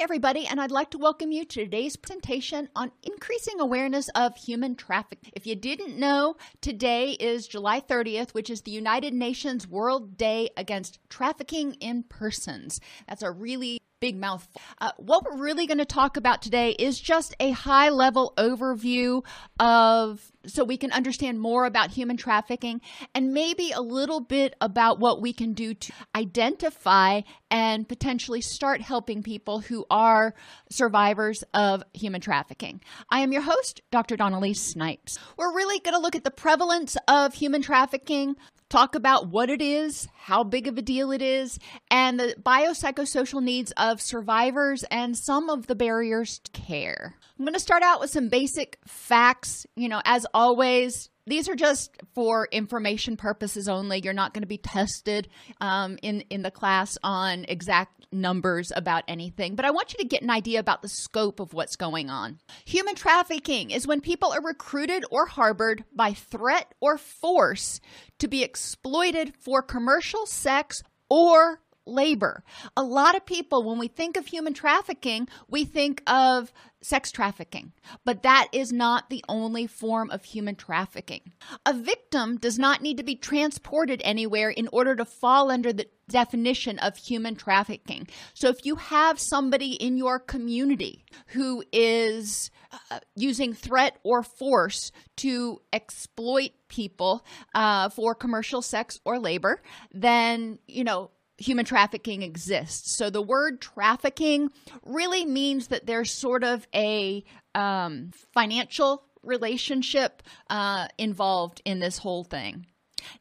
Everybody, and I'd like to welcome you to today's presentation on increasing awareness of human trafficking. If you didn't know, today is July 30th, which is the United Nations World Day Against Trafficking in Persons. That's a really big mouthful. Uh, what we're really going to talk about today is just a high level overview of so we can understand more about human trafficking and maybe a little bit about what we can do to identify and potentially start helping people who are survivors of human trafficking. I am your host, Dr. Dawn-Elise Snipes. We're really going to look at the prevalence of human trafficking, talk about what it is, how big of a deal it is, and the biopsychosocial needs of survivors and some of the barriers to care. I'm going to start out with some basic facts. You know, as always, these are just for information purposes only. You're not going to be tested um, in in the class on exact numbers about anything, but I want you to get an idea about the scope of what's going on. Human trafficking is when people are recruited or harbored by threat or force to be exploited for commercial sex or labor. A lot of people, when we think of human trafficking, we think of sex trafficking, but that is not the only form of human trafficking. A victim does not need to be transported anywhere in order to fall under the definition of human trafficking. So if you have somebody in your community who is uh, using threat or force to exploit people uh, for commercial sex or labor, then, you know, human trafficking exists. So the word trafficking really means that there's sort of a um, financial relationship uh, involved in this whole thing.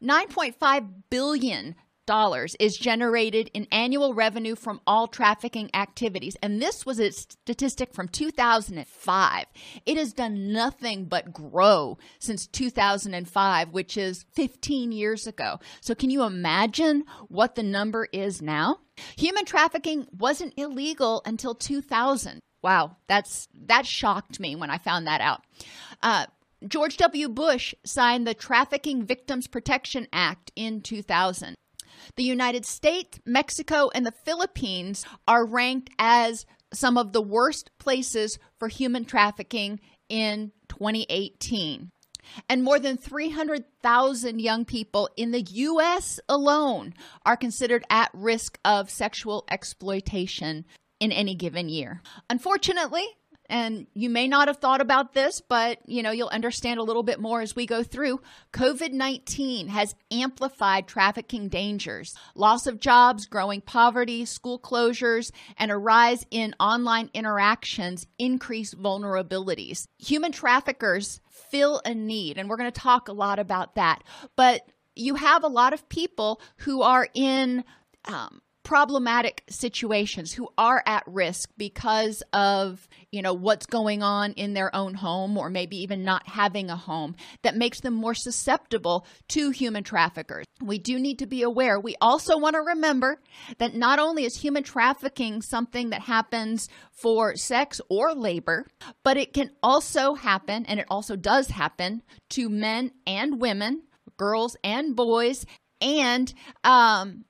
9.5 billion dollars is generated in annual revenue from all trafficking activities. And this was a statistic from 2005. It has done nothing but grow since 2005, which is 15 years ago. So can you imagine what the number is now? Human trafficking wasn't illegal until 2000. Wow, that's that shocked me when I found that out. Uh, George W. Bush signed the Trafficking Victims Protection Act in 2000. The United States, Mexico, and the Philippines are ranked as some of the worst places for human trafficking in 2018. And more than 300,000 young people in the U.S. alone are considered at risk of sexual exploitation in any given year. Unfortunately, and you may not have thought about this, but you know, you'll understand a little bit more as we go through. COVID-19 has amplified trafficking dangers. Loss of jobs, growing poverty, school closures, and a rise in online interactions increase vulnerabilities. Human traffickers fill a need, and we're going to talk a lot about that. But you have a lot of people who are in um, problematic situations who are at risk because of you know what's going on in their own home or maybe even not having a home that makes them more susceptible to human traffickers. We do need to be aware. We also want to remember that not only is human trafficking something that happens for sex or labor but it can also happen and it also does happen to men and women girls and boys and um,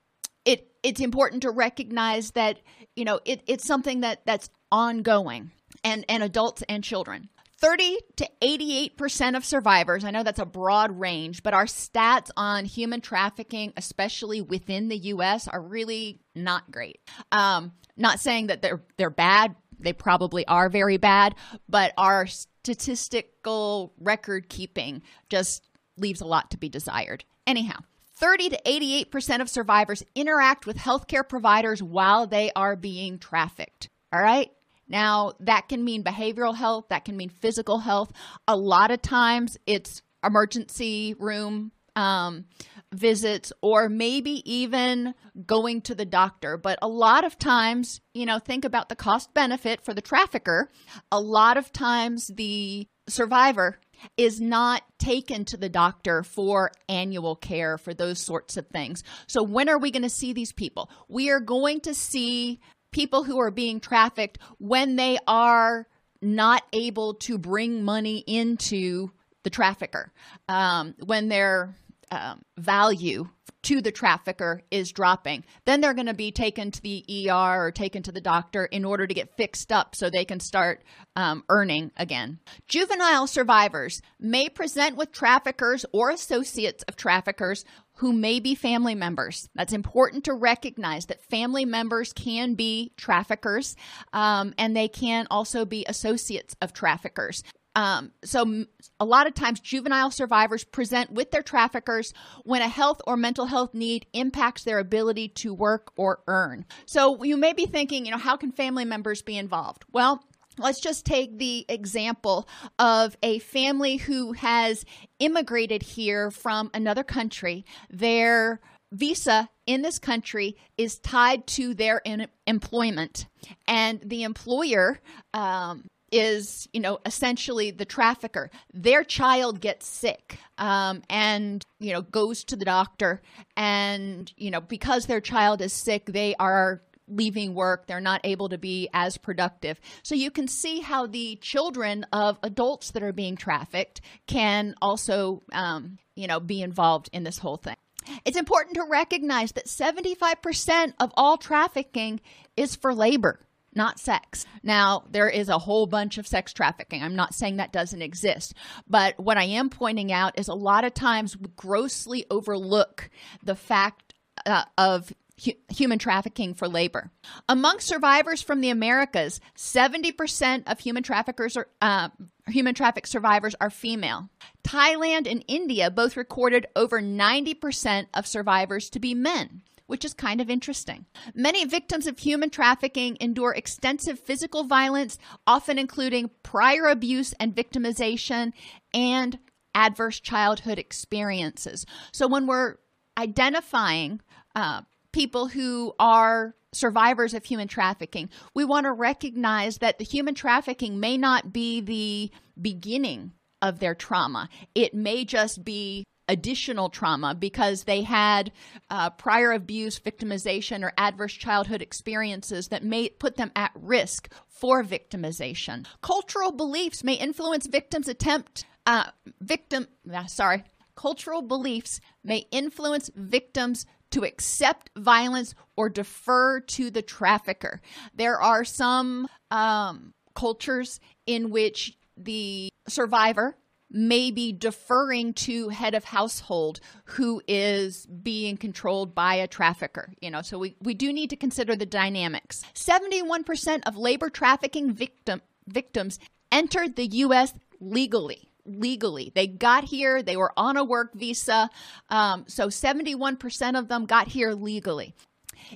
it's important to recognize that you know it, it's something that that's ongoing and and adults and children 30 to 88% of survivors, I know that's a broad range, but our stats on human trafficking, especially within the US, are really not great. Um, not saying that they're they're bad, they probably are very bad, but our statistical record keeping just leaves a lot to be desired. Anyhow, 30 to 88% of survivors interact with healthcare providers while they are being trafficked. All right? Now, that can mean behavioral health, that can mean physical health. A lot of times it's emergency room um, visits or maybe even going to the doctor. But a lot of times, you know, think about the cost benefit for the trafficker. A lot of times, the survivor is not taken to the doctor for annual care for those sorts of things. So, when are we going to see these people? We are going to see people who are being trafficked when they are not able to bring money into the trafficker, um, when their um, value to the trafficker is dropping. Then they're going to be taken to the ER or taken to the doctor in order to get fixed up so they can start um, earning again. Juvenile survivors may present with traffickers or associates of traffickers who may be family members. That's important to recognize that family members can be traffickers um, and they can also be associates of traffickers. Um, so, a lot of times, juvenile survivors present with their traffickers when a health or mental health need impacts their ability to work or earn. So, you may be thinking, you know, how can family members be involved? Well, Let's just take the example of a family who has immigrated here from another country. Their visa in this country is tied to their employment, and the employer um, is you know essentially the trafficker. Their child gets sick um, and you know goes to the doctor. And you know because their child is sick they are leaving work. They're not able to be as productive. So you can see how the children of adults that are being trafficked can also um, you know be involved in this whole thing. It's important to recognize that 75% of all trafficking is for labor not sex. Now, there is a whole bunch of sex trafficking. I'm not saying that doesn't exist. But what I am pointing out is a lot of times we grossly overlook the fact uh, of hu- human trafficking for labor. Among survivors from the Americas, 70% of human traffickers are. Uh, human traffic survivors are female. Thailand and India both recorded over 90% of survivors to be men which is kind of interesting. Many victims of human trafficking endure extensive physical violence, often including prior abuse and victimization and adverse childhood experiences. So when we're identifying uh, people who are survivors of human trafficking, we want to recognize that the human trafficking may not be the beginning of their trauma. It may just be additional trauma because they had uh, prior abuse, victimization, or adverse childhood experiences that may put them at risk for victimization. Cultural beliefs may influence victims' attempt, uh, victim, uh, sorry, cultural beliefs may influence victims to accept violence or defer to the trafficker. There are some um, cultures in which the survivor maybe deferring to head of household who is being controlled by a trafficker you know? So we, we do need to consider the dynamics. 71% of labor trafficking victim victims entered the us legally legally. They got here they were on a work visa um, so 71% of them got here legally.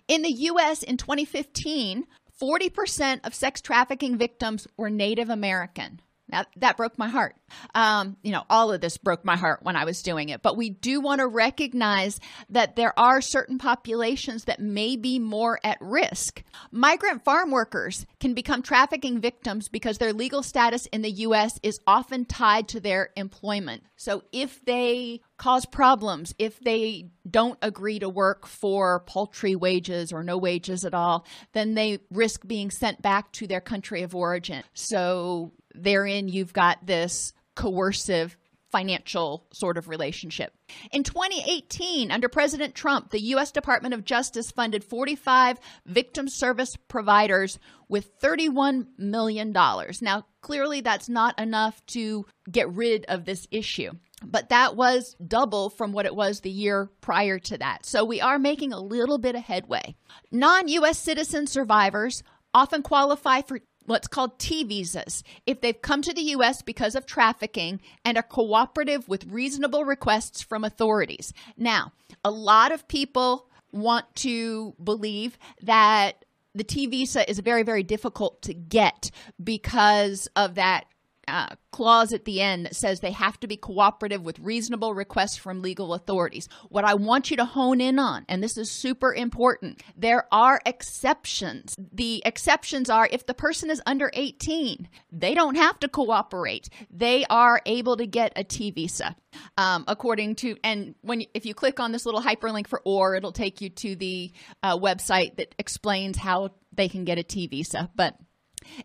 In the us in 2015 40% of sex trafficking victims were native american that, that broke my heart. Um, you know, all of this broke my heart when I was doing it. But we do want to recognize that there are certain populations that may be more at risk. Migrant farm workers can become trafficking victims because their legal status in the U.S. is often tied to their employment. So if they cause problems, if they don't agree to work for paltry wages or no wages at all, then they risk being sent back to their country of origin. So therein you've got this coercive financial sort of relationship. In 2018, under President Trump, the U.S. Department of Justice funded 45 victim service providers with $31 million. Now, clearly, that's not enough to get rid of this issue, but that was double from what it was the year prior to that. So we are making a little bit of headway. Non U.S. citizen survivors often qualify for what's called T visas if they've come to the U.S. because of trafficking and are cooperative with reasonable requests from authorities. Now, a lot of people want to believe that the T visa is very, very difficult to get because of that uh, clause at the end that says they have to be cooperative with reasonable requests from legal authorities. What I want you to hone in on, and this is super important, there are exceptions. The exceptions are if the person is under 18, they don't have to cooperate. They are able to get a T visa. Um, according to and when if you click on this little hyperlink for or it'll take you to the uh, website that explains how they can get a T visa but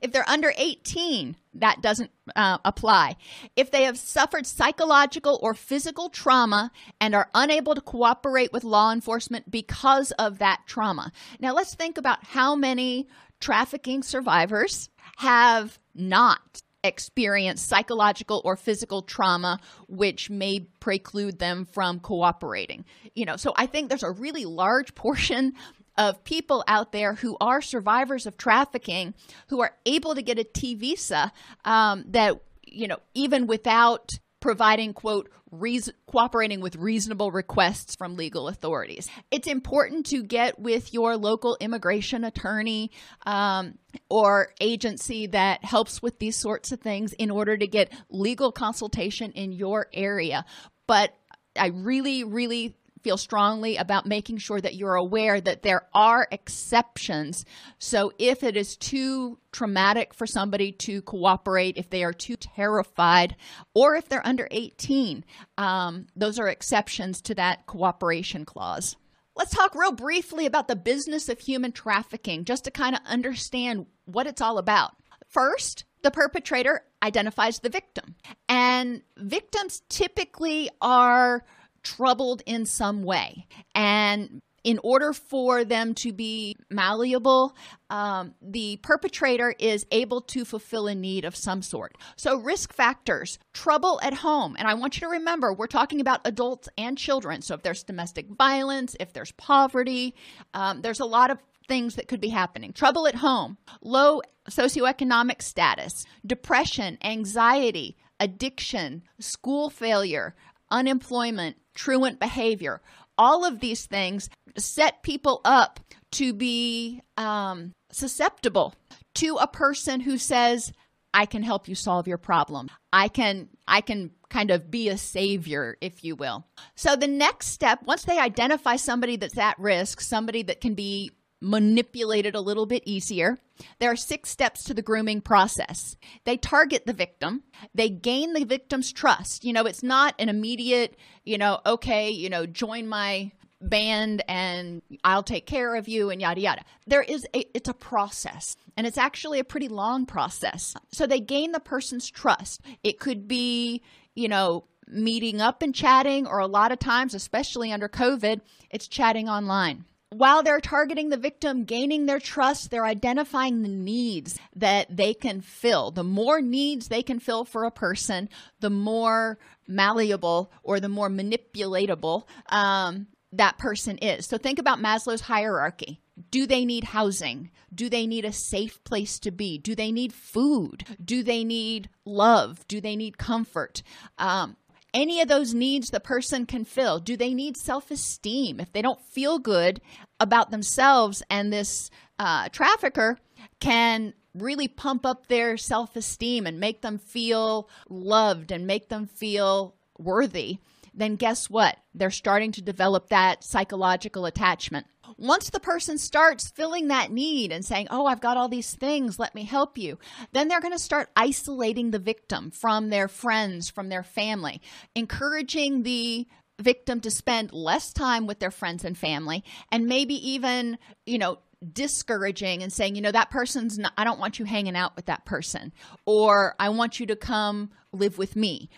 if they're under 18, that doesn't uh, apply. If they have suffered psychological or physical trauma and are unable to cooperate with law enforcement because of that trauma. Now, let's think about how many trafficking survivors have not experienced psychological or physical trauma which may preclude them from cooperating you know so i think there's a really large portion of people out there who are survivors of trafficking who are able to get a T visa um, that, you know, even without providing, quote, reason, cooperating with reasonable requests from legal authorities. It's important to get with your local immigration attorney um, or agency that helps with these sorts of things in order to get legal consultation in your area. But I really, really feel strongly about making sure that you're aware that there are exceptions. So if it is too traumatic for somebody to cooperate, if they are too terrified, or if they're under 18, um, those are exceptions to that cooperation clause. Let's talk real briefly about the business of human trafficking, just to kind of understand what it's all about. First, the perpetrator identifies the victim. And victims typically are troubled in some way. And in order for them to be malleable, um, the perpetrator is able to fulfill a need of some sort. So, risk factors, trouble at home. And I want you to remember, we're talking about adults and children. So, if there's domestic violence, if there's poverty, um, there's a lot of things that could be happening trouble at home, low socioeconomic status, depression, anxiety, addiction, school failure, unemployment, truant behavior. All of these things set people up to be um, susceptible to a person who says, I can help you solve your problem. I can I can kind of be a savior, if you will. So the next step, once they identify somebody that's at risk, somebody that can be manipulated a little bit easier. There are six steps to the grooming process. They target the victim, they gain the victim's trust. You know, it's not an immediate, you know, okay, you know, join my band and I'll take care of you and yada yada. There is a it's a process and it's actually a pretty long process. So they gain the person's trust. It could be, you know, meeting up and chatting or a lot of times especially under COVID, it's chatting online while they're targeting the victim, gaining their trust, they're identifying the needs that they can fill. The more needs they can fill for a person, the more malleable or the more manipulatable um, that person is. So think about Maslow's hierarchy. Do they need housing? Do they need a safe place to be? Do they need food? Do they need love? Do they need comfort? Um, any of those needs the person can fill. Do they need self esteem? If they don't feel good about themselves, and this uh, trafficker can really pump up their self esteem and make them feel loved and make them feel worthy, then guess what? They're starting to develop that psychological attachment. Once the person starts filling that need and saying, Oh, I've got all these things, let me help you, then they're going to start isolating the victim from their friends, from their family, encouraging the victim to spend less time with their friends and family and maybe even, you know, discouraging and saying, you know, that person's not, I don't want you hanging out with that person, or I want you to come live with me,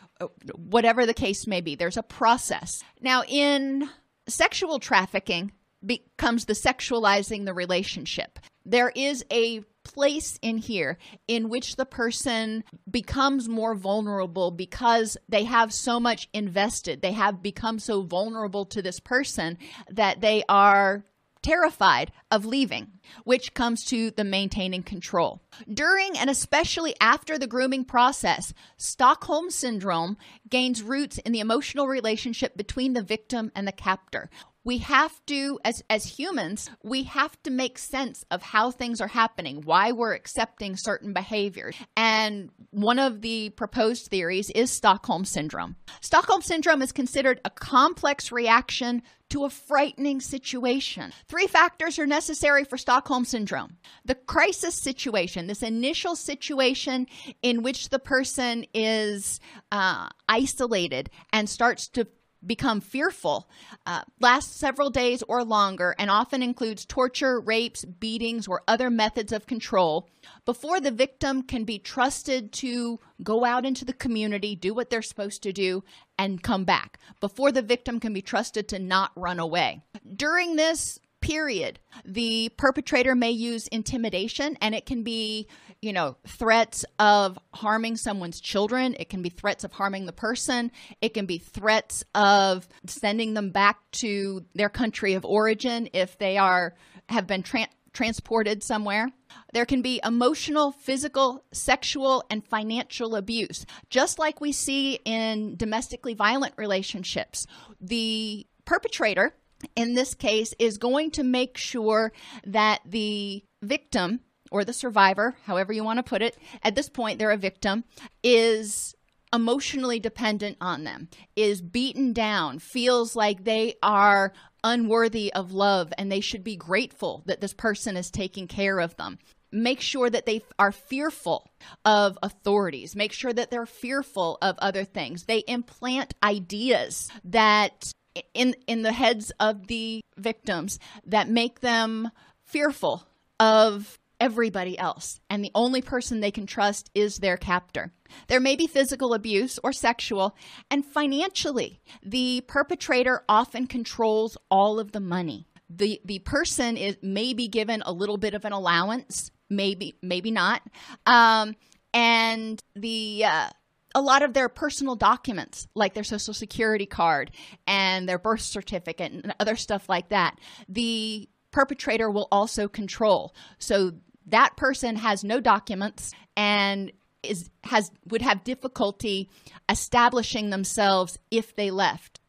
whatever the case may be. There's a process. Now, in sexual trafficking, becomes the sexualizing the relationship. There is a place in here in which the person becomes more vulnerable because they have so much invested. They have become so vulnerable to this person that they are terrified of leaving, which comes to the maintaining control. During and especially after the grooming process, Stockholm syndrome gains roots in the emotional relationship between the victim and the captor. We have to as as humans we have to make sense of how things are happening why we're accepting certain behaviors and one of the proposed theories is stockholm syndrome. Stockholm syndrome is considered a complex reaction to a frightening situation. Three factors are necessary for Stockholm Syndrome. The crisis situation, this initial situation in which the person is uh, isolated and starts to become fearful uh, lasts several days or longer and often includes torture, rapes, beatings, or other methods of control before the victim can be trusted to go out into the community, do what they're supposed to do, and come back. Before the victim can be trusted to not run away. During this period, the perpetrator may use intimidation and it can be you know, threats of harming someone's children. It can be threats of harming the person. It can be threats of sending them back to their country of origin if they are have been tra- transported somewhere. There can be emotional, physical, sexual, and financial abuse, just like we see in domestically violent relationships. The perpetrator in this case is going to make sure that the victim or the survivor, however you want to put it, at this point they're a victim, is emotionally dependent on them, is beaten down, feels like they are unworthy of love and they should be grateful that this person is taking care of them. Make sure that they are fearful of authorities. Make sure that they're fearful of other things. They implant ideas that in in the heads of the victims that make them fearful of everybody else, and the only person they can trust is their captor. There may be physical abuse or sexual, and financially, the perpetrator often controls all of the money. The, the person is may be given a little bit of an allowance, maybe maybe not, um, and the uh, a lot of their personal documents, like their social security card and their birth certificate and other stuff like that, the perpetrator will also control. So that person has no documents and is has would have difficulty establishing themselves if they left.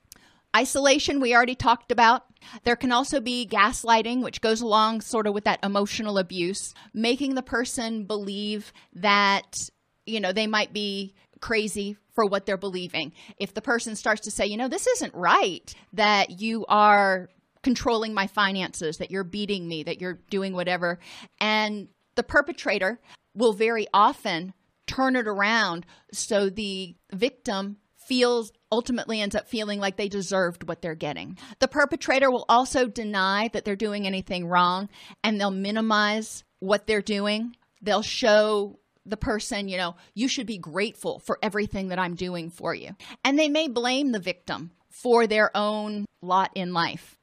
Isolation we already talked about. There can also be gaslighting, which goes along sort of with that emotional abuse, making the person believe that, you know, they might be crazy for what they're believing. If the person starts to say, you know, this isn't right, that you are controlling my finances, that you're beating me, that you're doing whatever. And the perpetrator will very often turn it around so the victim feels ultimately ends up feeling like they deserved what they're getting. The perpetrator will also deny that they're doing anything wrong and they'll minimize what they're doing. They'll show the person, you know, you should be grateful for everything that I'm doing for you. And they may blame the victim for their own lot in life.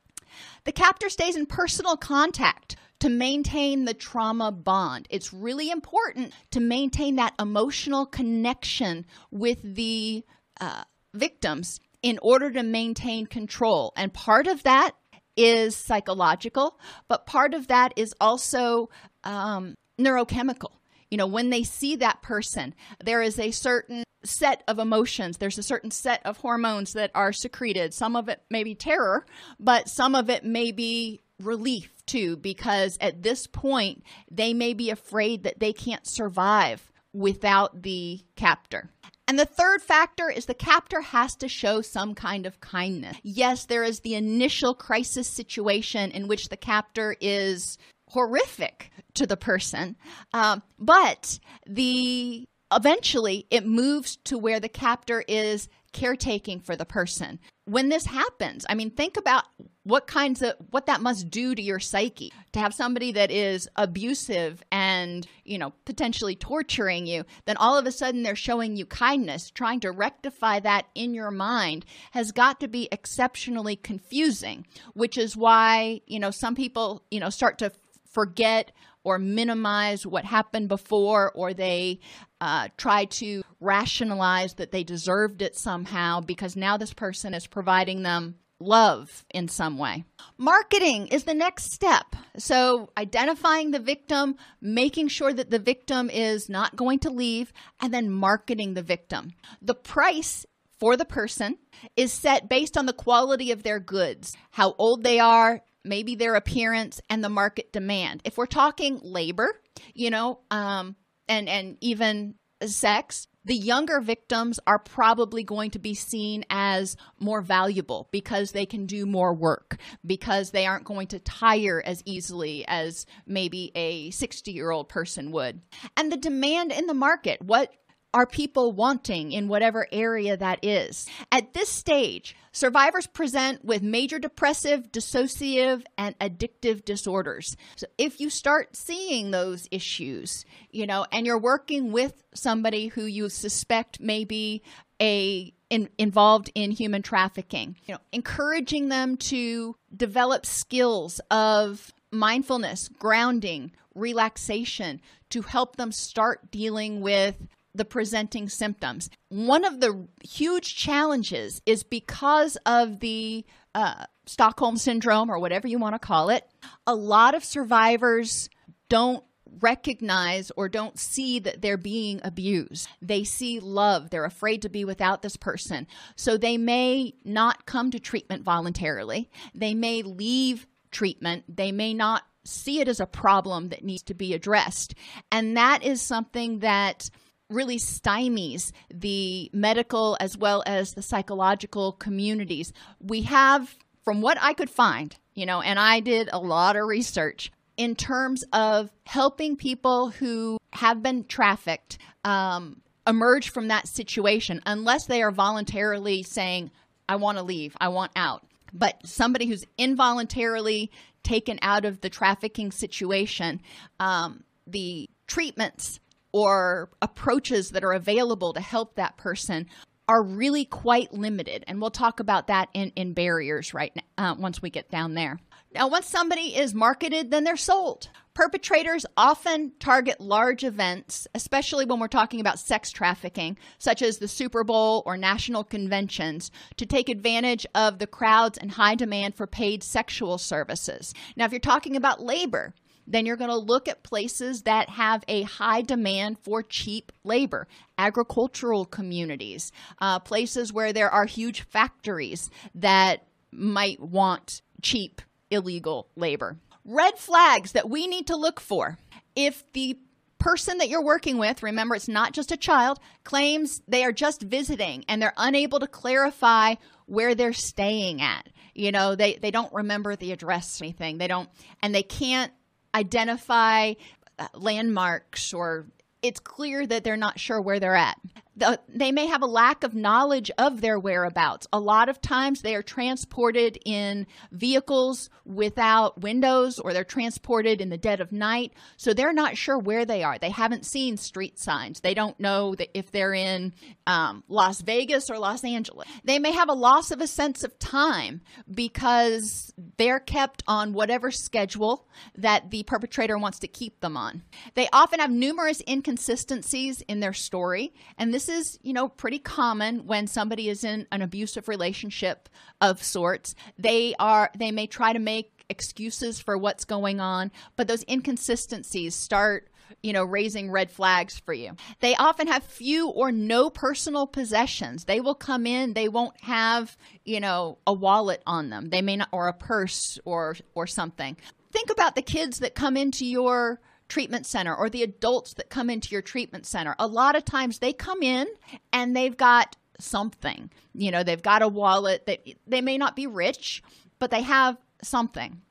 The captor stays in personal contact to maintain the trauma bond. It's really important to maintain that emotional connection with the uh, victims in order to maintain control. And part of that is psychological, but part of that is also um, neurochemical. You know, when they see that person, there is a certain set of emotions. There's a certain set of hormones that are secreted. Some of it may be terror, but some of it may be relief too, because at this point, they may be afraid that they can't survive without the captor. And the third factor is the captor has to show some kind of kindness. Yes, there is the initial crisis situation in which the captor is horrific to the person. Um, but the eventually it moves to where the captor is caretaking for the person. When this happens, I mean, think about what kinds of what that must do to your psyche to have somebody that is abusive and, you know, potentially torturing you, then all of a sudden they're showing you kindness, trying to rectify that in your mind has got to be exceptionally confusing, which is why, you know, some people, you know, start to forget or minimize what happened before, or they uh, try to rationalize that they deserved it somehow because now this person is providing them love in some way. Marketing is the next step. So, identifying the victim, making sure that the victim is not going to leave, and then marketing the victim. The price for the person is set based on the quality of their goods, how old they are, maybe their appearance, and the market demand. If we're talking labor, you know, um, and and even sex, the younger victims are probably going to be seen as more valuable because they can do more work, because they aren't going to tire as easily as maybe a 60 year old person would. And the demand in the market, what are people wanting in whatever area that is? At this stage, survivors present with major depressive, dissociative, and addictive disorders. So if you start seeing those issues, you know, and you're working with somebody who you suspect may be a in, involved in human trafficking, you know, encouraging them to develop skills of mindfulness, grounding, relaxation to help them start dealing with the presenting symptoms. One of the huge challenges is because of the uh, Stockholm syndrome, or whatever you want to call it, a lot of survivors don't recognize or don't see that they're being abused. They see love. They're afraid to be without this person. So they may not come to treatment voluntarily. They may leave treatment. They may not see it as a problem that needs to be addressed. And that is something that really stymies the medical as well as the psychological communities. We have, from what I could find, you know, and I did a lot of research in terms of helping people who have been trafficked um, emerge from that situation, unless they are voluntarily saying, I want to leave, I want out. But somebody who's involuntarily taken out of the trafficking situation, um, the treatments or approaches that are available to help that person are really quite limited. And we'll talk about that in, in barriers right now, uh, once we get down there. Now, once somebody is marketed, then they're sold. Perpetrators often target large events, especially when we're talking about sex trafficking, such as the Super Bowl or national conventions, to take advantage of the crowds and high demand for paid sexual services. Now, if you're talking about labor, then you're going to look at places that have a high demand for cheap labor, agricultural communities, uh, places where there are huge factories that might want cheap illegal labor. Red flags that we need to look for. If the person that you're working with, remember it's not just a child, claims they are just visiting and they're unable to clarify where they're staying at. You know, they, they don't remember the address or anything. They don't, and they can't identify uh, landmarks or it's clear that they're not sure where they're at the, they may have a lack of knowledge of their whereabouts. A lot of times they are transported in vehicles without windows or they're transported in the dead of night. So they're not sure where they are. They haven't seen street signs. They don't know that if they're in um, Las Vegas or Los Angeles. They may have a loss of a sense of time because they're kept on whatever schedule that the perpetrator wants to keep them on. They often have numerous inconsistencies in their story, and this is, you know, pretty common when somebody is in an abusive relationship of sorts. They are they may try to make excuses for what's going on, but those inconsistencies start you know, raising red flags for you. They often have few or no personal possessions. They will come in, they won't have, you know, a wallet on them. They may not or a purse or or something. Think about the kids that come into your treatment center or the adults that come into your treatment center. A lot of times they come in and they've got something. You know, they've got a wallet that they may not be rich, but they have something.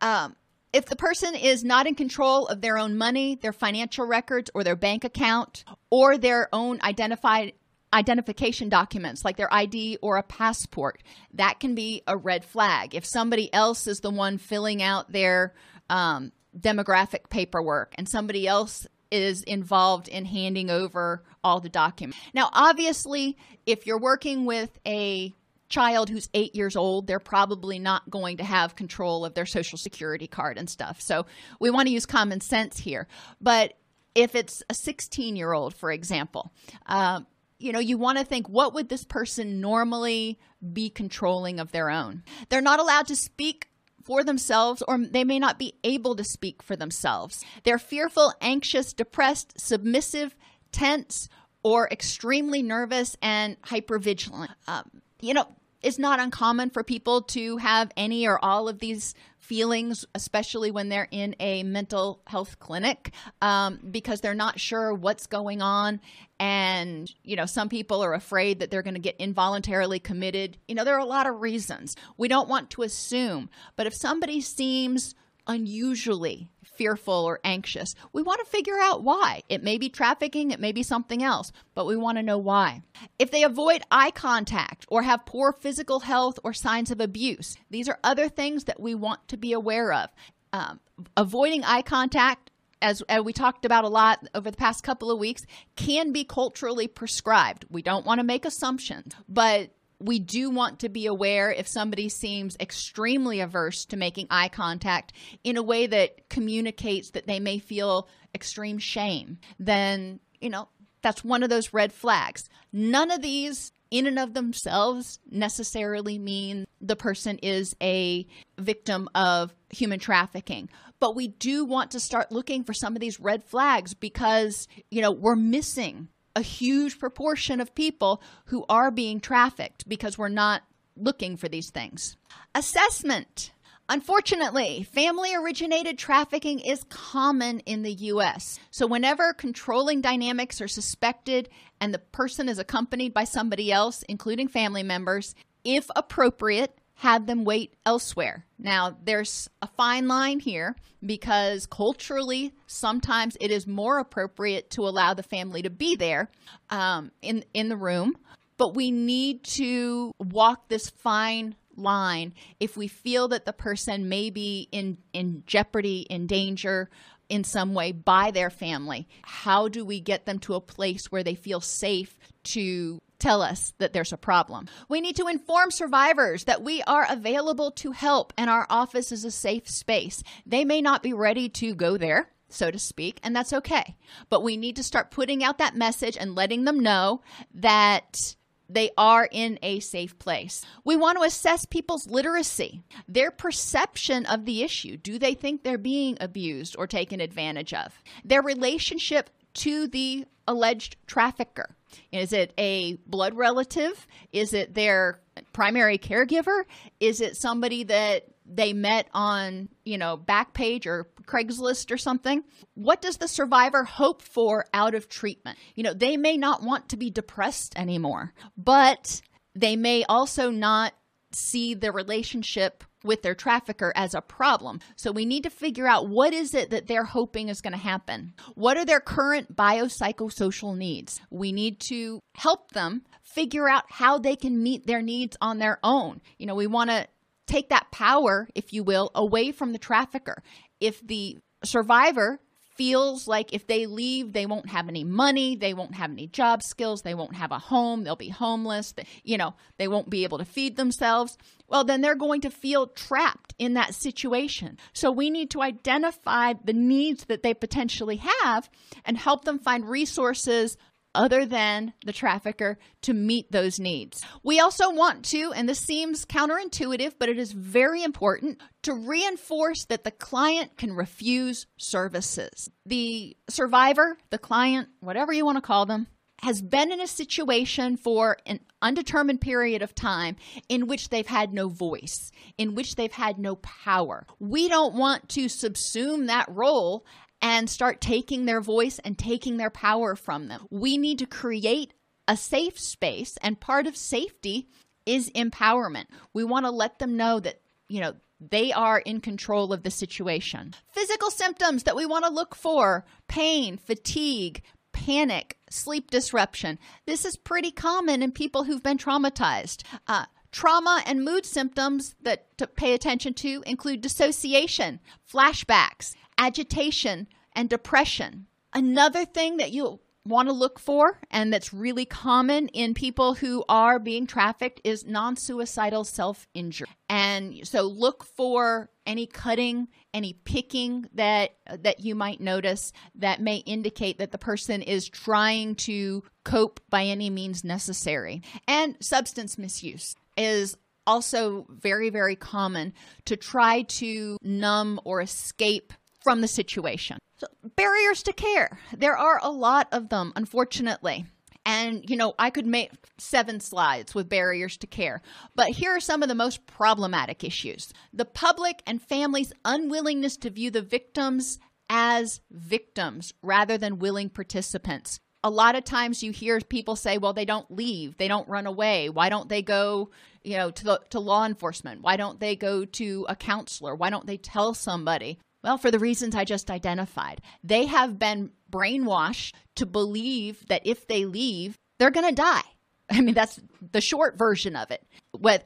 Um, if the person is not in control of their own money, their financial records, or their bank account, or their own identified identification documents like their ID or a passport, that can be a red flag. If somebody else is the one filling out their um, demographic paperwork and somebody else is involved in handing over all the documents. Now, obviously, if you're working with a child who's eight years old, they're probably not going to have control of their social security card and stuff. So we want to use common sense here. But if it's a 16 year old, for example, um, you know, you want to think what would this person normally be controlling of their own? They're not allowed to speak for themselves, or they may not be able to speak for themselves. They're fearful, anxious, depressed, submissive, tense, or extremely nervous and hypervigilant. Um, you know, it's not uncommon for people to have any or all of these feelings, especially when they're in a mental health clinic, um, because they're not sure what's going on. And, you know, some people are afraid that they're going to get involuntarily committed. You know, there are a lot of reasons. We don't want to assume. But if somebody seems unusually fearful or anxious. We want to figure out why. It may be trafficking, it may be something else, but we want to know why. If they avoid eye contact or have poor physical health or signs of abuse, these are other things that we want to be aware of. Um, avoiding eye contact as, as, we talked about a lot over the past couple of weeks, can be culturally prescribed. We don't want to make assumptions, but we do want to be aware if somebody seems extremely averse to making eye contact in a way that communicates that they may feel extreme shame, then, you know, that's one of those red flags. None of these in and of themselves necessarily mean the person is a victim of human trafficking. But we do want to start looking for some of these red flags because, you know, we're missing a huge proportion of people who are being trafficked because we're not looking for these things. Assessment. Unfortunately, family originated trafficking is common in the US. So, whenever controlling dynamics are suspected and the person is accompanied by somebody else, including family members, if appropriate, had them wait elsewhere. Now, there's a fine line here because culturally, sometimes it is more appropriate to allow the family to be there um, in in the room, but we need to walk this fine line if we feel that the person may be in in jeopardy, in danger in some way by their family. How do we get them to a place where they feel safe to tell us that there's a problem. We need to inform survivors that we are available to help and our office is a safe space. They may not be ready to go there so to speak, and that's okay. But we need to start putting out that message and letting them know that they are in a safe place. We want to assess people's literacy, their perception of the issue. Do they think they're being abused or taken advantage of? Their relationship to the alleged trafficker. Is it a blood relative? Is it their primary caregiver? Is it somebody that they met on, you know, Backpage or Craigslist or something? What does the survivor hope for out of treatment? You know, they may not want to be depressed anymore, but they may also not see the relationship with their trafficker as a problem. So we need to figure out what is it that they're hoping is going to happen. What are their current biopsychosocial needs? We need to help them figure out how they can meet their needs on their own. You know, we want to take that power, if you will, away from the trafficker. If the survivor feels like if they leave, they won't have any money, they won't have any job skills, they won't have a home, they'll be homeless, you know, they won't be able to feed themselves. Well, then they're going to feel trapped in that situation. So we need to identify the needs that they potentially have and help them find resources other than the trafficker to meet those needs. We also want to, and this seems counterintuitive, but it is very important, to reinforce that the client can refuse services. The survivor, the client, whatever you want to call them, has been in a situation for an undetermined period of time in which they've had no voice, in which they've had no power. We don't want to subsume that role and start taking their voice and taking their power from them. We need to create a safe space, and part of safety is empowerment. We want to let them know that, you know, they are in control of the situation. Physical symptoms that we want to look for pain, fatigue, panic, sleep disruption. This is pretty common in people who've been traumatized. Uh, trauma and mood symptoms that to pay attention to include dissociation, flashbacks, agitation, and depression. Another thing that you'll want to look for and that's really common in people who are being trafficked is non-suicidal self-injury. And so look for any cutting, any picking that that you might notice that may indicate that the person is trying to cope by any means necessary. And substance misuse is also very very common to try to numb or escape from the situation. So, barriers to care. There are a lot of them, unfortunately. And, you know, I could make seven slides with barriers to care. But here are some of the most problematic issues the public and families' unwillingness to view the victims as victims rather than willing participants. A lot of times you hear people say, well, they don't leave, they don't run away. Why don't they go, you know, to, the, to law enforcement? Why don't they go to a counselor? Why don't they tell somebody? Well, for the reasons I just identified. They have been brainwashed to believe that if they leave, they're going to die. I mean, that's the short version of it.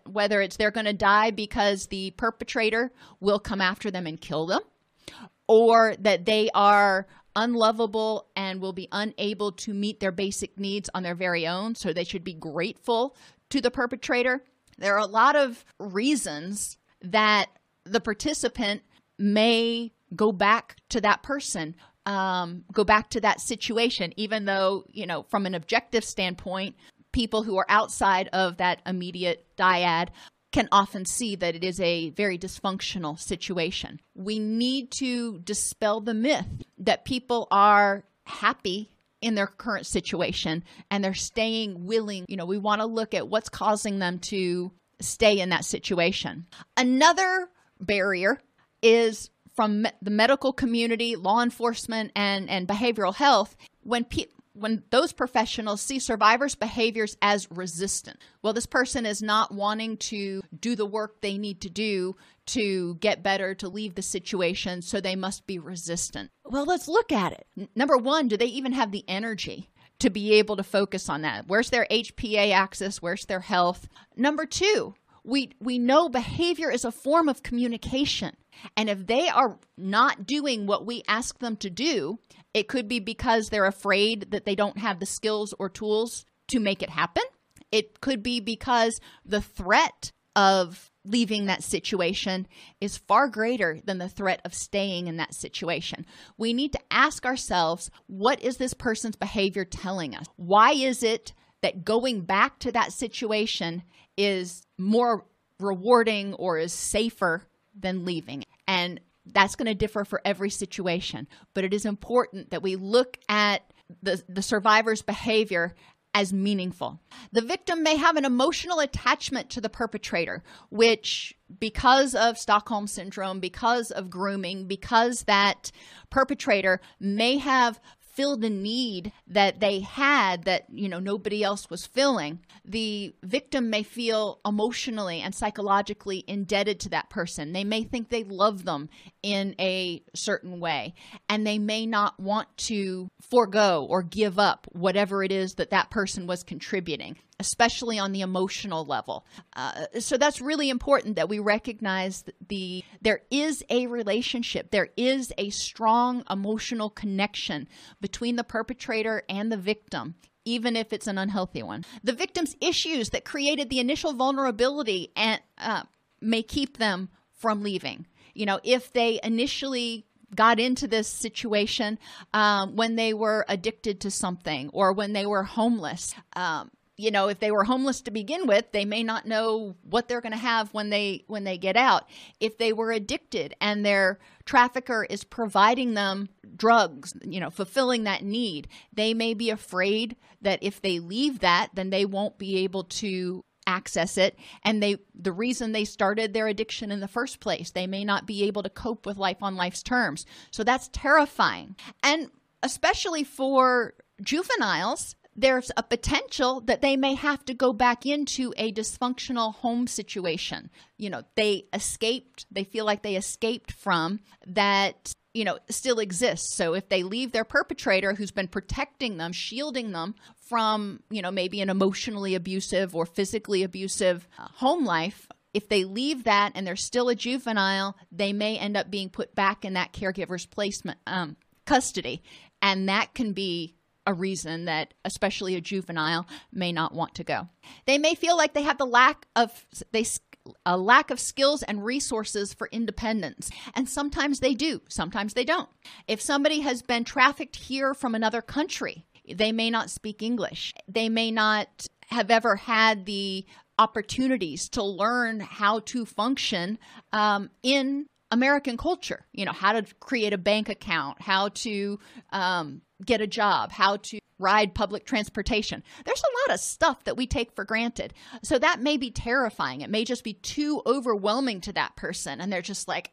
Whether it's they're going to die because the perpetrator will come after them and kill them, or that they are unlovable and will be unable to meet their basic needs on their very own, so they should be grateful to the perpetrator. There are a lot of reasons that the participant may go back to that person um, go back to that situation even though you know from an objective standpoint people who are outside of that immediate dyad can often see that it is a very dysfunctional situation. We need to dispel the myth that people are happy in their current situation and they're staying willing. You know we want to look at what's causing them to stay in that situation. Another barrier is from the medical community, law enforcement, and, and behavioral health when pe- when those professionals see survivors' behaviors as resistant. Well, this person is not wanting to do the work they need to do to get better, to leave the situation, so they must be resistant. Well, let's look at it. N- number one, do they even have the energy? To be able to focus on that. Where's their HPA axis? Where's their health? Number two, we we know behavior is a form of communication and if they are not doing what we ask them to do it could be because they're afraid that they don't have the skills or tools to make it happen it could be because the threat of leaving that situation is far greater than the threat of staying in that situation. We need to ask ourselves what is this person's behavior telling us? Why is it that going back to that situation is more rewarding or is safer than leaving. And that's going to differ for every situation. But it is important that we look at the, the survivor's behavior as meaningful. The victim may have an emotional attachment to the perpetrator, which, because of Stockholm Syndrome, because of grooming, because that perpetrator may have filled a need that they had that you know nobody else was filling the victim may feel emotionally and psychologically indebted to that person. They may think they love them in a certain way and they may not want to forego or give up whatever it is that that person was contributing especially on the emotional level. Uh, so that's really important that we recognize the there is a relationship, there is a strong emotional connection between the perpetrator and the victim. Even if it's an unhealthy one, the victim's issues that created the initial vulnerability and uh, may keep them from leaving. You know, if they initially got into this situation um, when they were addicted to something or when they were homeless. Um, you know if they were homeless to begin with they may not know what they're going to have when they when they get out. If they were addicted and their trafficker is providing them drugs you know fulfilling that need they may be afraid that if they leave that then they won't be able to access it. And they the reason they started their addiction in the first place they may not be able to cope with life on life's terms. So that's terrifying. And especially for juveniles there's a potential that they may have to go back into a dysfunctional home situation. You know, they escaped, they feel like they escaped from that, you know, still exists. So if they leave their perpetrator who's been protecting them, shielding them from, you know, maybe an emotionally abusive or physically abusive uh, home life, if they leave that and they're still a juvenile, they may end up being put back in that caregiver's placement um, custody. And that can be a reason that especially a juvenile may not want to go. They may feel like they have the lack of they a lack of skills and resources for independence. And sometimes they do, sometimes they don't. If somebody has been trafficked here from another country, they may not speak English. They may not have ever had the opportunities to learn how to function um, in American culture. You know, how to create a bank account, how to um, get a job, how to ride public transportation. There's a lot of stuff that we take for granted. So that may be terrifying. It may just be too overwhelming to that person. And they're just like,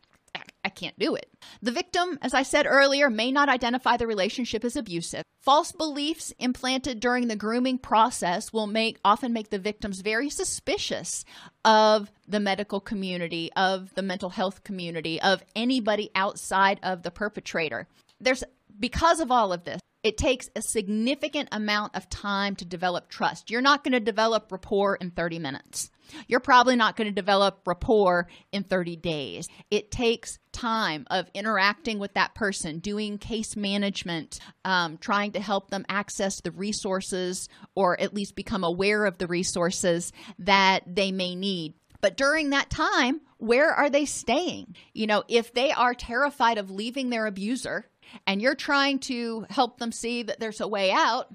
I can't do it. The victim, as I said earlier, may not identify the relationship as abusive. False beliefs implanted during the grooming process will make often make the victims very suspicious of the medical community, of the mental health community, of anybody outside of the perpetrator. There's because of all of this, it takes a significant amount of time to develop trust. You're not going to develop rapport in 30 minutes. You're probably not going to develop rapport in 30 days. It takes time of interacting with that person, doing case management, um, trying to help them access the resources or at least become aware of the resources that they may need. But during that time, where are they staying? You know, if they are terrified of leaving their abuser, and you're trying to help them see that there's a way out,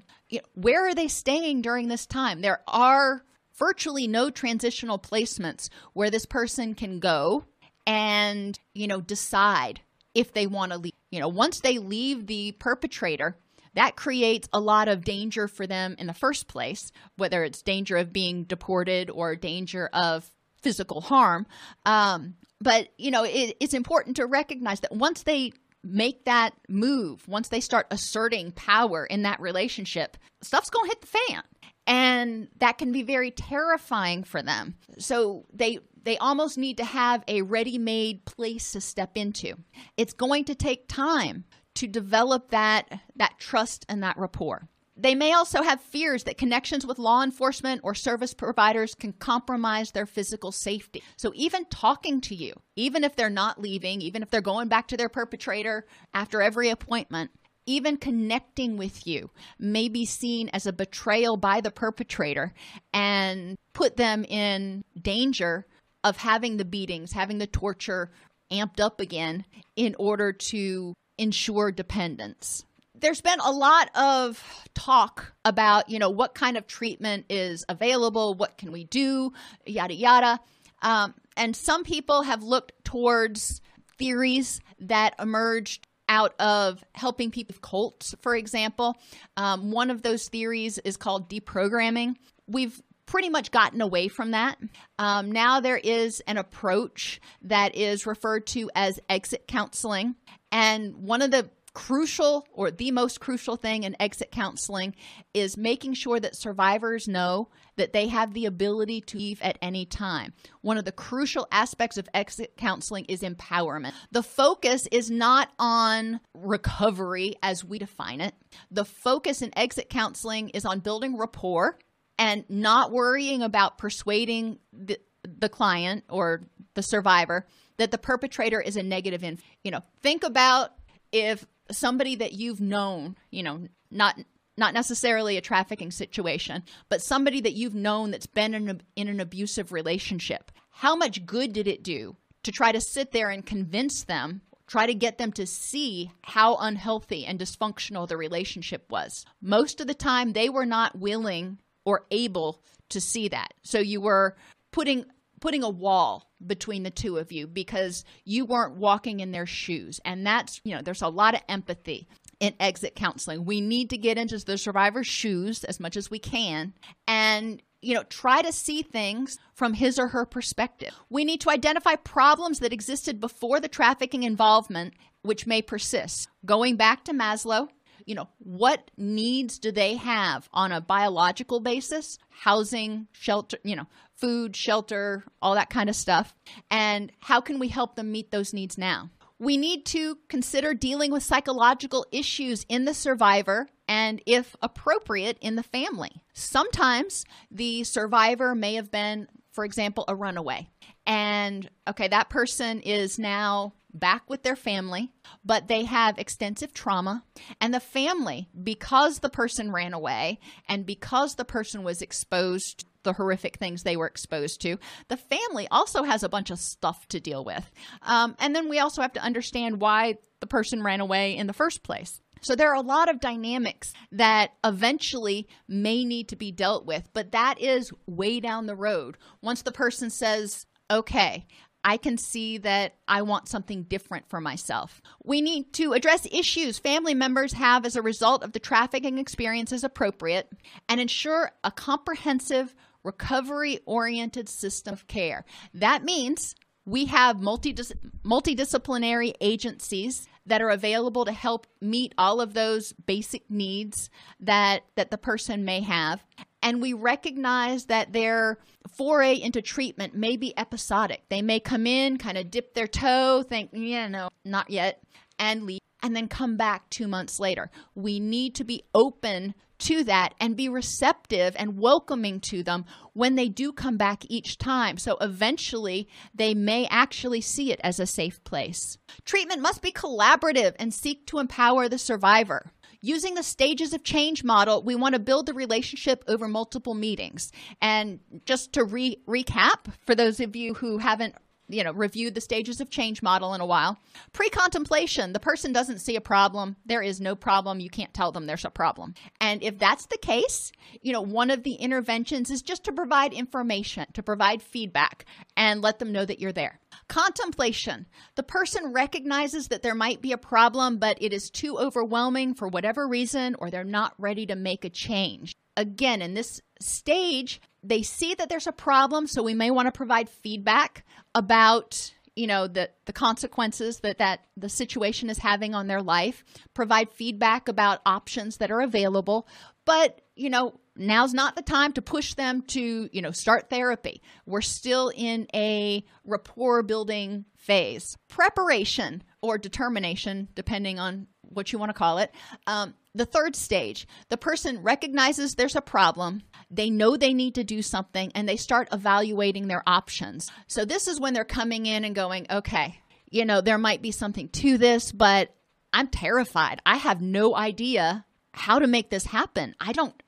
where are they staying during this time? There are virtually no transitional placements where this person can go and, you know, decide if they want to leave. You know, once they leave the perpetrator, that creates a lot of danger for them in the first place, whether it's danger of being deported or danger of physical harm. Um, but, you know, it, it's important to recognize that once they make that move, once they start asserting power in that relationship, stuff's going to hit the fan. And that can be very terrifying for them. So they they almost need to have a ready-made place to step into. It's going to take time to develop that that trust and that rapport. They may also have fears that connections with law enforcement or service providers can compromise their physical safety. So, even talking to you, even if they're not leaving, even if they're going back to their perpetrator after every appointment, even connecting with you may be seen as a betrayal by the perpetrator and put them in danger of having the beatings, having the torture amped up again in order to ensure dependence there's been a lot of talk about, you know, what kind of treatment is available, what can we do, yada, yada. Um, and some people have looked towards theories that emerged out of helping people with cults, for example. Um, one of those theories is called deprogramming. We've pretty much gotten away from that. Um, now there is an approach that is referred to as exit counseling. And one of the crucial or the most crucial thing in exit counseling is making sure that survivors know that they have the ability to leave at any time. One of the crucial aspects of exit counseling is empowerment. The focus is not on recovery as we define it. The focus in exit counseling is on building rapport and not worrying about persuading the, the client or the survivor that the perpetrator is a negative in you know think about if somebody that you've known, you know, not not necessarily a trafficking situation, but somebody that you've known that's been in, a, in an abusive relationship. How much good did it do to try to sit there and convince them, try to get them to see how unhealthy and dysfunctional the relationship was? Most of the time, they were not willing or able to see that. So you were putting putting a wall between the two of you because you weren't walking in their shoes. And that's, you know, there's a lot of empathy in exit counseling. We need to get into the survivor's shoes as much as we can and you know, try to see things from his or her perspective. We need to identify problems that existed before the trafficking involvement, which may persist. Going back to Maslow, you know, what needs do they have on a biological basis? Housing, shelter, you know, food, shelter, all that kind of stuff. And how can we help them meet those needs now? We need to consider dealing with psychological issues in the survivor and, if appropriate, in the family. Sometimes the survivor may have been, for example, a runaway. And okay, that person is now back with their family, but they have extensive trauma. And the family, because the person ran away and because the person was exposed the horrific things they were exposed to. The family also has a bunch of stuff to deal with. Um, and then we also have to understand why the person ran away in the first place. So there are a lot of dynamics that eventually may need to be dealt with, but that is way down the road. Once the person says, okay, I can see that I want something different for myself. We need to address issues family members have as a result of the trafficking experience as appropriate and ensure a comprehensive recovery oriented system of care. That means we have multidis- multidisciplinary agencies that are available to help meet all of those basic needs that that the person may have and we recognize that their foray into treatment may be episodic. They may come in, kind of dip their toe, think, yeah, no, not yet, and leave, and then come back two months later. We need to be open to that and be receptive and welcoming to them when they do come back each time. So eventually, they may actually see it as a safe place. Treatment must be collaborative and seek to empower the survivor. Using the stages of change model, we want to build the relationship over multiple meetings. And just to re- recap, for those of you who haven't you know reviewed the stages of change model in a while pre-contemplation the person doesn't see a problem there is no problem you can't tell them there's a problem and if that's the case you know one of the interventions is just to provide information to provide feedback and let them know that you're there Contemplation. The person recognizes that there might be a problem, but it is too overwhelming for whatever reason, or they're not ready to make a change. Again, in this stage, they see that there's a problem, so we may want to provide feedback about you know the the consequences that that the situation is having on their life provide feedback about options that are available. But you know now's not the time to push them to you know start therapy. We're still in a rapport building phase. Preparation or determination depending on what you want to call it um, the third stage the person recognizes there's a problem they know they need to do something and they start evaluating their options so this is when they're coming in and going okay you know there might be something to this but i'm terrified i have no idea how to make this happen. I don't,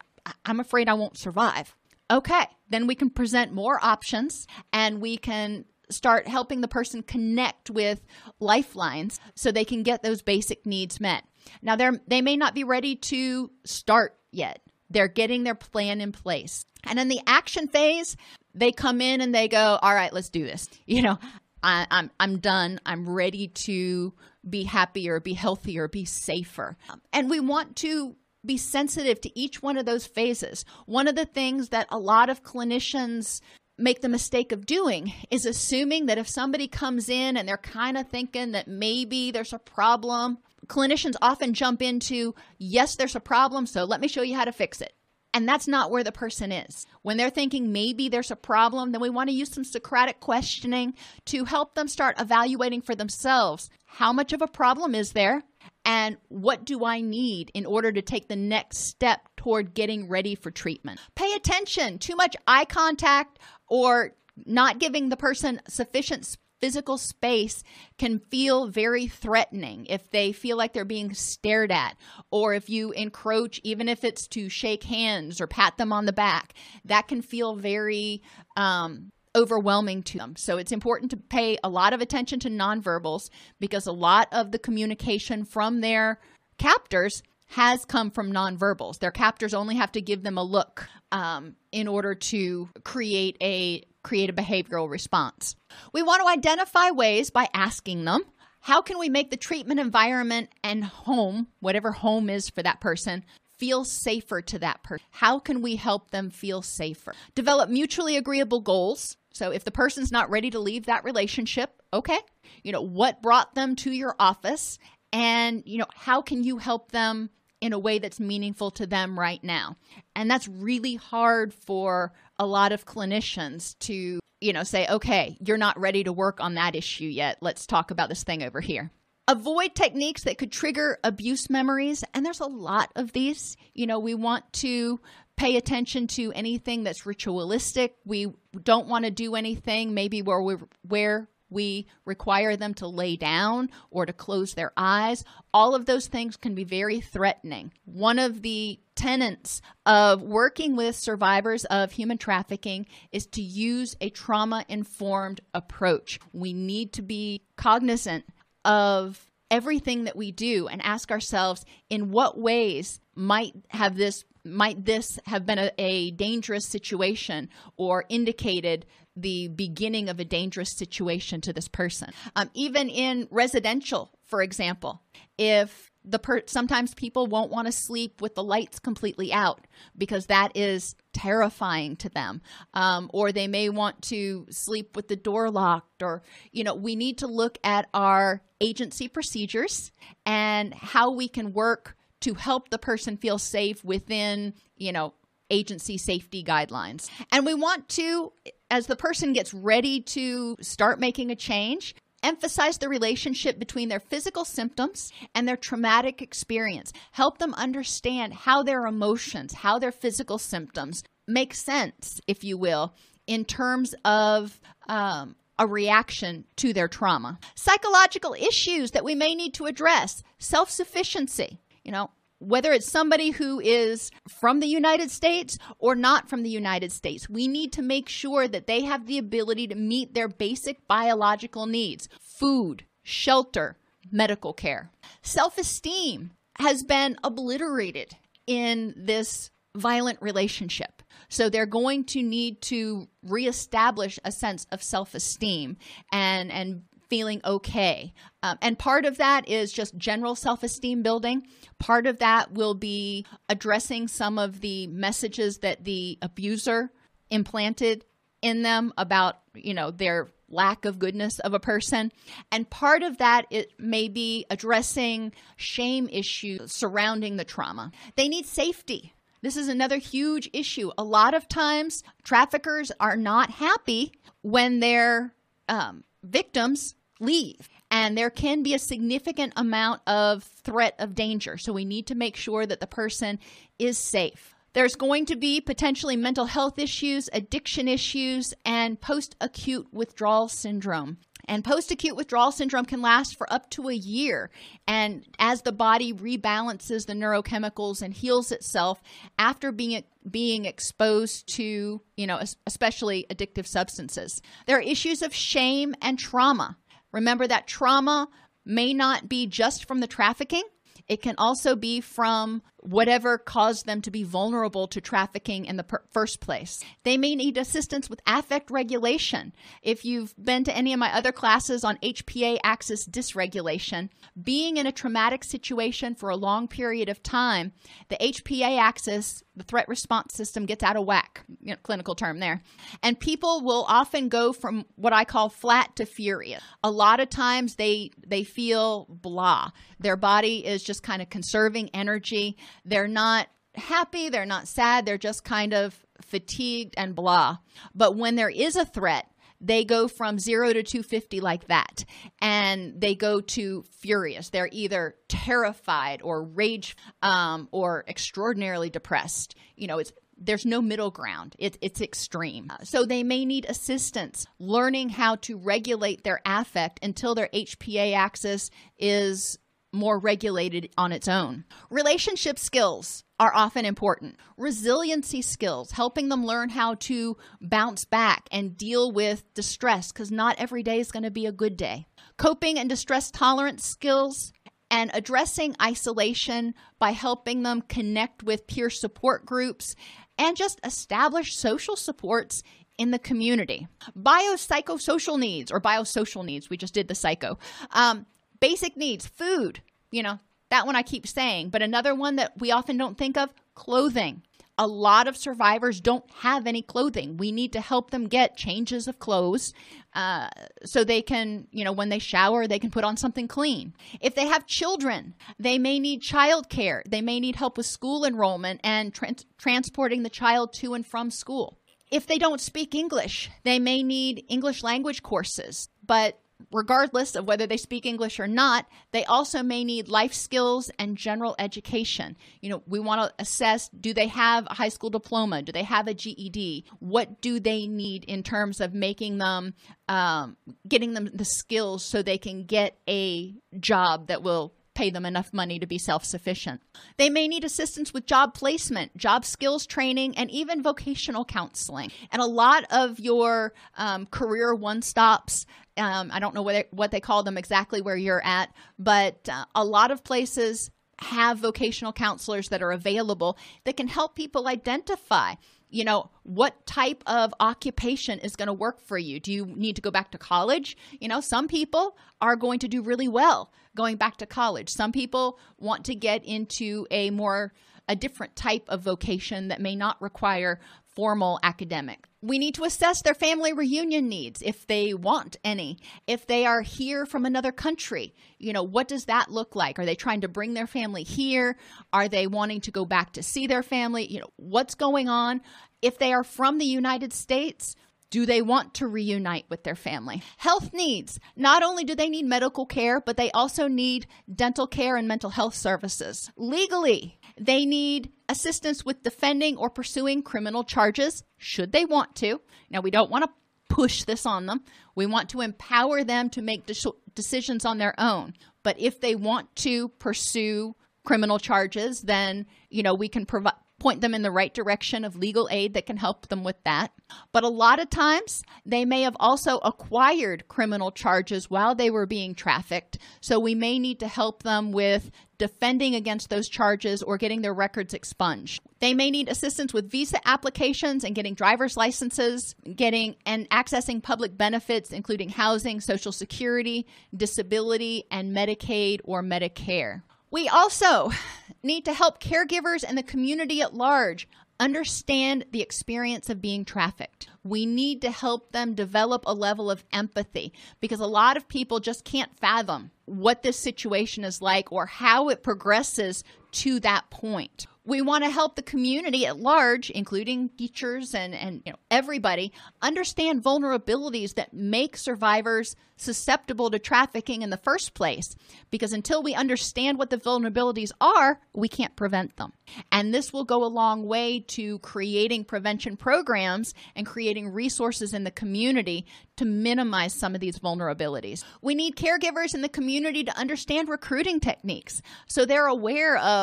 I'm afraid I won't survive. Okay, then we can present more options and we can start helping the person connect with lifelines so they can get those basic needs met. Now they they may not be ready to start yet. They're getting their plan in place. And in the action phase, they come in and they go, "All right, let's do this." You know, I, I'm I'm done. I'm ready to be happier, be healthier, be safer. And we want to be sensitive to each one of those phases. One of the things that a lot of clinicians make the mistake of doing is assuming that if somebody comes in and they're kind of thinking that maybe there's a problem, clinicians often jump into, yes, there's a problem, so let me show you how to fix it. And that's not where the person is. When they're thinking maybe there's a problem, then we want to use some Socratic questioning to help them start evaluating for themselves how much of a problem is there? And what do I need in order to take the next step toward getting ready for treatment? Pay attention. Too much eye contact or not giving the person sufficient physical space can feel very threatening if they feel like they're being stared at, or if you encroach, even if it's to shake hands or pat them on the back, that can feel very um, overwhelming to them. So it's important to pay a lot of attention to nonverbals because a lot of the communication from their captors has come from nonverbals. Their captors only have to give them a look um, in order to create a create a behavioral response. We want to identify ways by asking them how can we make the treatment environment and home, whatever home is for that person, feel safer to that person? How can we help them feel safer? Develop mutually agreeable goals. So if the person's not ready to leave that relationship, okay, you know, what brought them to your office and, you know, how can you help them in a way that's meaningful to them right now? And that's really hard for a lot of clinicians to, you know, say, okay, you're not ready to work on that issue yet. Let's talk about this thing over here. Avoid techniques that could trigger abuse memories. And there's a lot of these. You know, we want to pay attention to anything that's ritualistic. We don't want to do anything maybe where we're, where we require them to lay down or to close their eyes. All of those things can be very threatening. One of the tenets of working with survivors of human trafficking is to use a trauma informed approach. We need to be cognizant of everything that we do and ask ourselves in what ways might have this might this have been a, a, dangerous situation or indicated the beginning of a dangerous situation to this person. Um, even in residential, for example, if the per- sometimes people won't want to sleep with the lights completely out because that is terrifying to them um, or they may want to sleep with the door locked or you know we need to look at our agency procedures and how we can work to help the person feel safe within you know agency safety guidelines and we want to as the person gets ready to start making a change Emphasize the relationship between their physical symptoms and their traumatic experience. Help them understand how their emotions, how their physical symptoms make sense, if you will, in terms of um, a reaction to their trauma. Psychological issues that we may need to address self sufficiency. You know, whether it's somebody who is from the United States or not from the United States, we need to make sure that they have the ability to meet their basic biological needs food, shelter, medical care. Self esteem has been obliterated in this violent relationship. So they're going to need to reestablish a sense of self esteem and, and feeling okay. Um, and part of that is just general self esteem building. Part of that will be addressing some of the messages that the abuser implanted in them about, you know, their lack of goodness of a person. And part of that it may be addressing shame issues surrounding the trauma. They need safety. This is another huge issue. A lot of times, traffickers are not happy when their um, victims leave. And there can be a significant amount of threat of danger. So we need to make sure that the person is safe. There's going to be potentially mental health issues, addiction issues, and post acute withdrawal syndrome. And post acute withdrawal syndrome can last for up to a year. And as the body rebalances the neurochemicals and heals itself after being being exposed to, you know, especially addictive substances. There are issues of shame and trauma. Remember that trauma may not be just from the trafficking, it can also be from whatever caused them to be vulnerable to trafficking in the per- first place. They may need assistance with affect regulation. If you've been to any of my other classes on HPA axis dysregulation, being in a traumatic situation for a long period of time, the HPA axis, the threat response system, gets out of whack, you know, clinical term there. And people will often go from what I call flat to furious. A lot of times they they feel blah. Their body is just kind of conserving energy. They're not happy, they're not sad, they're just kind of fatigued and blah. But when there is a threat, they go from zero to 250 like that and they go to furious they're either terrified or rage um, or extraordinarily depressed you know it's there's no middle ground. It, it's extreme. So they may need assistance learning how to regulate their affect until their HPA axis is more regulated on its own. Relationship skills are often important. Resiliency skills, helping them learn how to bounce back and deal with distress, because not every day is going to be a good day. Coping and distress tolerance skills, and addressing isolation by helping them connect with peer support groups and just establish social supports in the community. Biopsychosocial needs or biosocial needs, we just did the psycho. Um, Basic needs, food, you know, that one I keep saying. But another one that we often don't think of clothing. A lot of survivors don't have any clothing. We need to help them get changes of clothes uh, so they can, you know, when they shower, they can put on something clean. If they have children, they may need child care. They may need help with school enrollment and tra- transporting the child to and from school. If they don't speak English, they may need English language courses. But regardless of whether they speak English or not, they also may need life skills and general education. You know, we want to assess do they have a high school diploma? Do they have a GED? What do they need in terms of making them, um, getting them the skills so they can get a job that will pay them enough money to be self sufficient. They may need assistance with job placement, job skills training, and even vocational counseling. And a lot of your um, career one stops um, I don't know what, what they call them exactly where you're at, but uh, a lot of places have vocational counselors that are available that can help people identify you know, what type of occupation is going to work for you? Do you need to go back to college? You know, some people are going to do really well going back to college. Some people want to get into a more a different type of vocation that may not require formal academic. We need to assess their family reunion needs if they want any. If they are here from another country, you know, what does that look like? Are they trying to bring their family here? Are they wanting to go back to see their family? You know, what's going on? If they are from the United States, do they want to reunite with their family? Health needs. Not only do they need medical care, but they also need dental care and mental health services. Legally, they need assistance with defending or pursuing criminal charges, should they want to. Now, we don't want to push this on them. We want to empower them to make de- decisions on their own. But if they want to pursue criminal charges, then, you know, we can provide point them in the right direction of legal aid that can help them with that. But a lot of times, they may have also acquired criminal charges while they were being trafficked. So we may need to help them with defending against those charges or getting their records expunged. They may need assistance with visa applications and getting driver's licenses, getting and accessing public benefits, including housing, social security, disability, and Medicaid or Medicare. We also need to help caregivers and the community at large understand the experience of being trafficked. We need to help them develop a level of empathy because a lot of people just can't fathom what this situation is like or how it progresses to that point. We want to help the community at large, including teachers and, and you know, everybody, understand vulnerabilities that make survivors susceptible to trafficking in the first place. Because until we understand what the vulnerabilities are, we can't prevent them. And this will go a long way to creating prevention programs and creating resources in the community to minimize some of these vulnerabilities. We need caregivers in the community to understand recruiting techniques so they're aware of,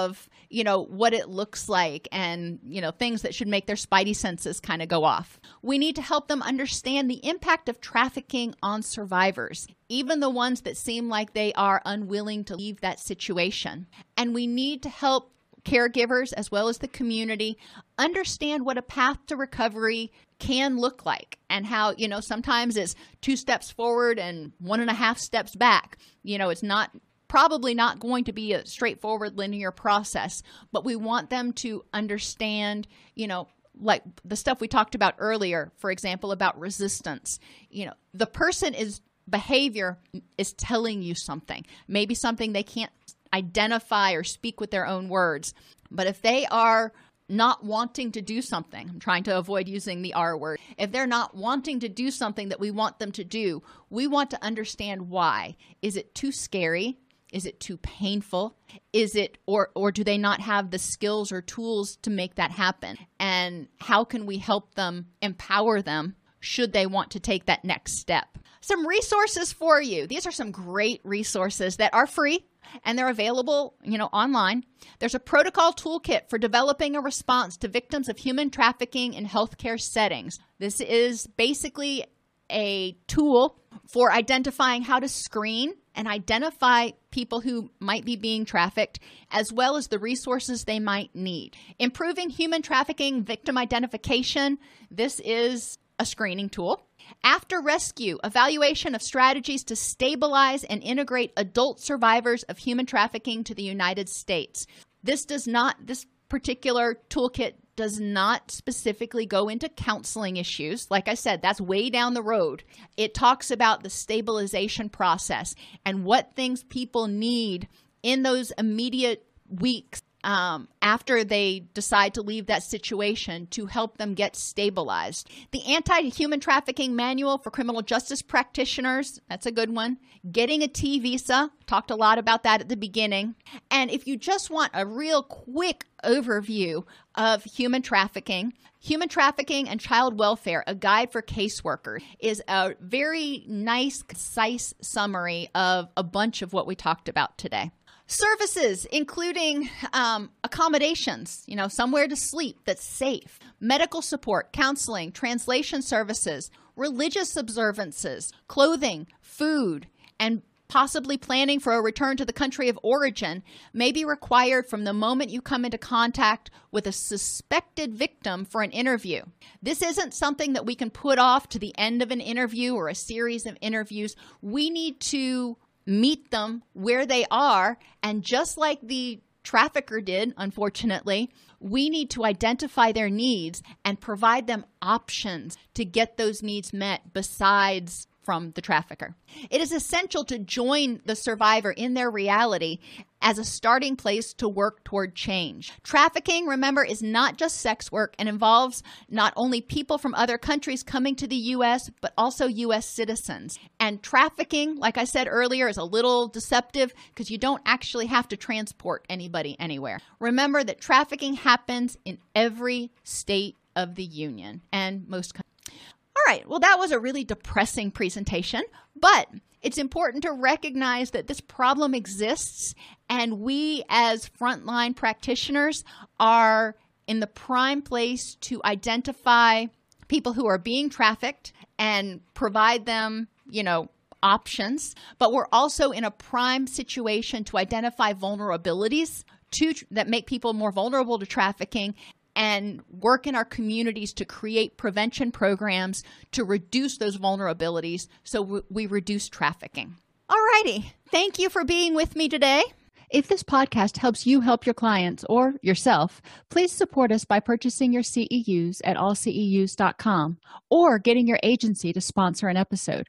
you know, what it looks like and, you know, things that should make their spidey senses kind of go off. We need to help them understand the impact of trafficking on survivors, even the ones that seem like they are unwilling to leave that situation. And we need to help caregivers as well as the community understand what a path to recovery can look like and how you know sometimes it's two steps forward and one and a half steps back you know it's not probably not going to be a straightforward linear process but we want them to understand you know like the stuff we talked about earlier for example about resistance you know the person is behavior is telling you something maybe something they can't identify or speak with their own words but if they are not wanting to do something, I'm trying to avoid using the R word. If they're not wanting to do something that we want them to do, we want to understand why. Is it too scary? Is it too painful? Is it or or do they not have the skills or tools to make that happen? And how can we help them empower them should they want to take that next step? Some resources for you. These are some great resources that are free and they're available, you know, online. There's a protocol toolkit for developing a response to victims of human trafficking in healthcare settings. This is basically a tool for identifying how to screen and identify people who might be being trafficked, as well as the resources they might need. Improving human trafficking victim identification. This is a screening tool. After rescue, evaluation of strategies to stabilize and integrate adult survivors of human trafficking to the United States. This does not, this particular toolkit does not specifically go into counseling issues. Like I said, that's way down the road. It talks about the stabilization process and what things people need in those immediate weeks um, after they decide to leave that situation to help them get stabilized. The Anti Human Trafficking Manual for Criminal Justice Practitioners, that's a good one. Getting a T visa, talked a lot about that at the beginning. And if you just want a real quick overview of human trafficking, Human Trafficking and Child Welfare, a guide for caseworkers, is a very nice, concise summary of a bunch of what we talked about today. Services, including um, accommodations, you know, somewhere to sleep that's safe, medical support, counseling, translation services, religious observances, clothing, food, and possibly planning for a return to the country of origin, may be required from the moment you come into contact with a suspected victim for an interview. This isn't something that we can put off to the end of an interview or a series of interviews. We need to meet them where they are, and just like the trafficker did, unfortunately, we need to identify their needs and provide them options to get those needs met besides from the trafficker. It is essential to join the survivor in their reality as a starting place to work toward change. Trafficking, remember, is not just sex work and involves not only people from other countries coming to the U.S., but also U.S. citizens. And trafficking, like I said earlier, is a little deceptive because you don't actually have to transport anybody anywhere. Remember that trafficking happens in every state of the Union and most countries. All right, well, that was a really depressing presentation, but it's important to recognize that this problem exists, and we, as frontline practitioners, are in the prime place to identify people who are being trafficked and provide them, you know, options. But we're also in a prime situation to identify vulnerabilities to, that make people more vulnerable to trafficking and work in our communities to create prevention programs to reduce those vulnerabilities so we reduce trafficking. All righty. Thank you for being with me today. If this podcast helps you help your clients or yourself, please support us by purchasing your CEUs at allceus.com or getting your agency to sponsor an episode.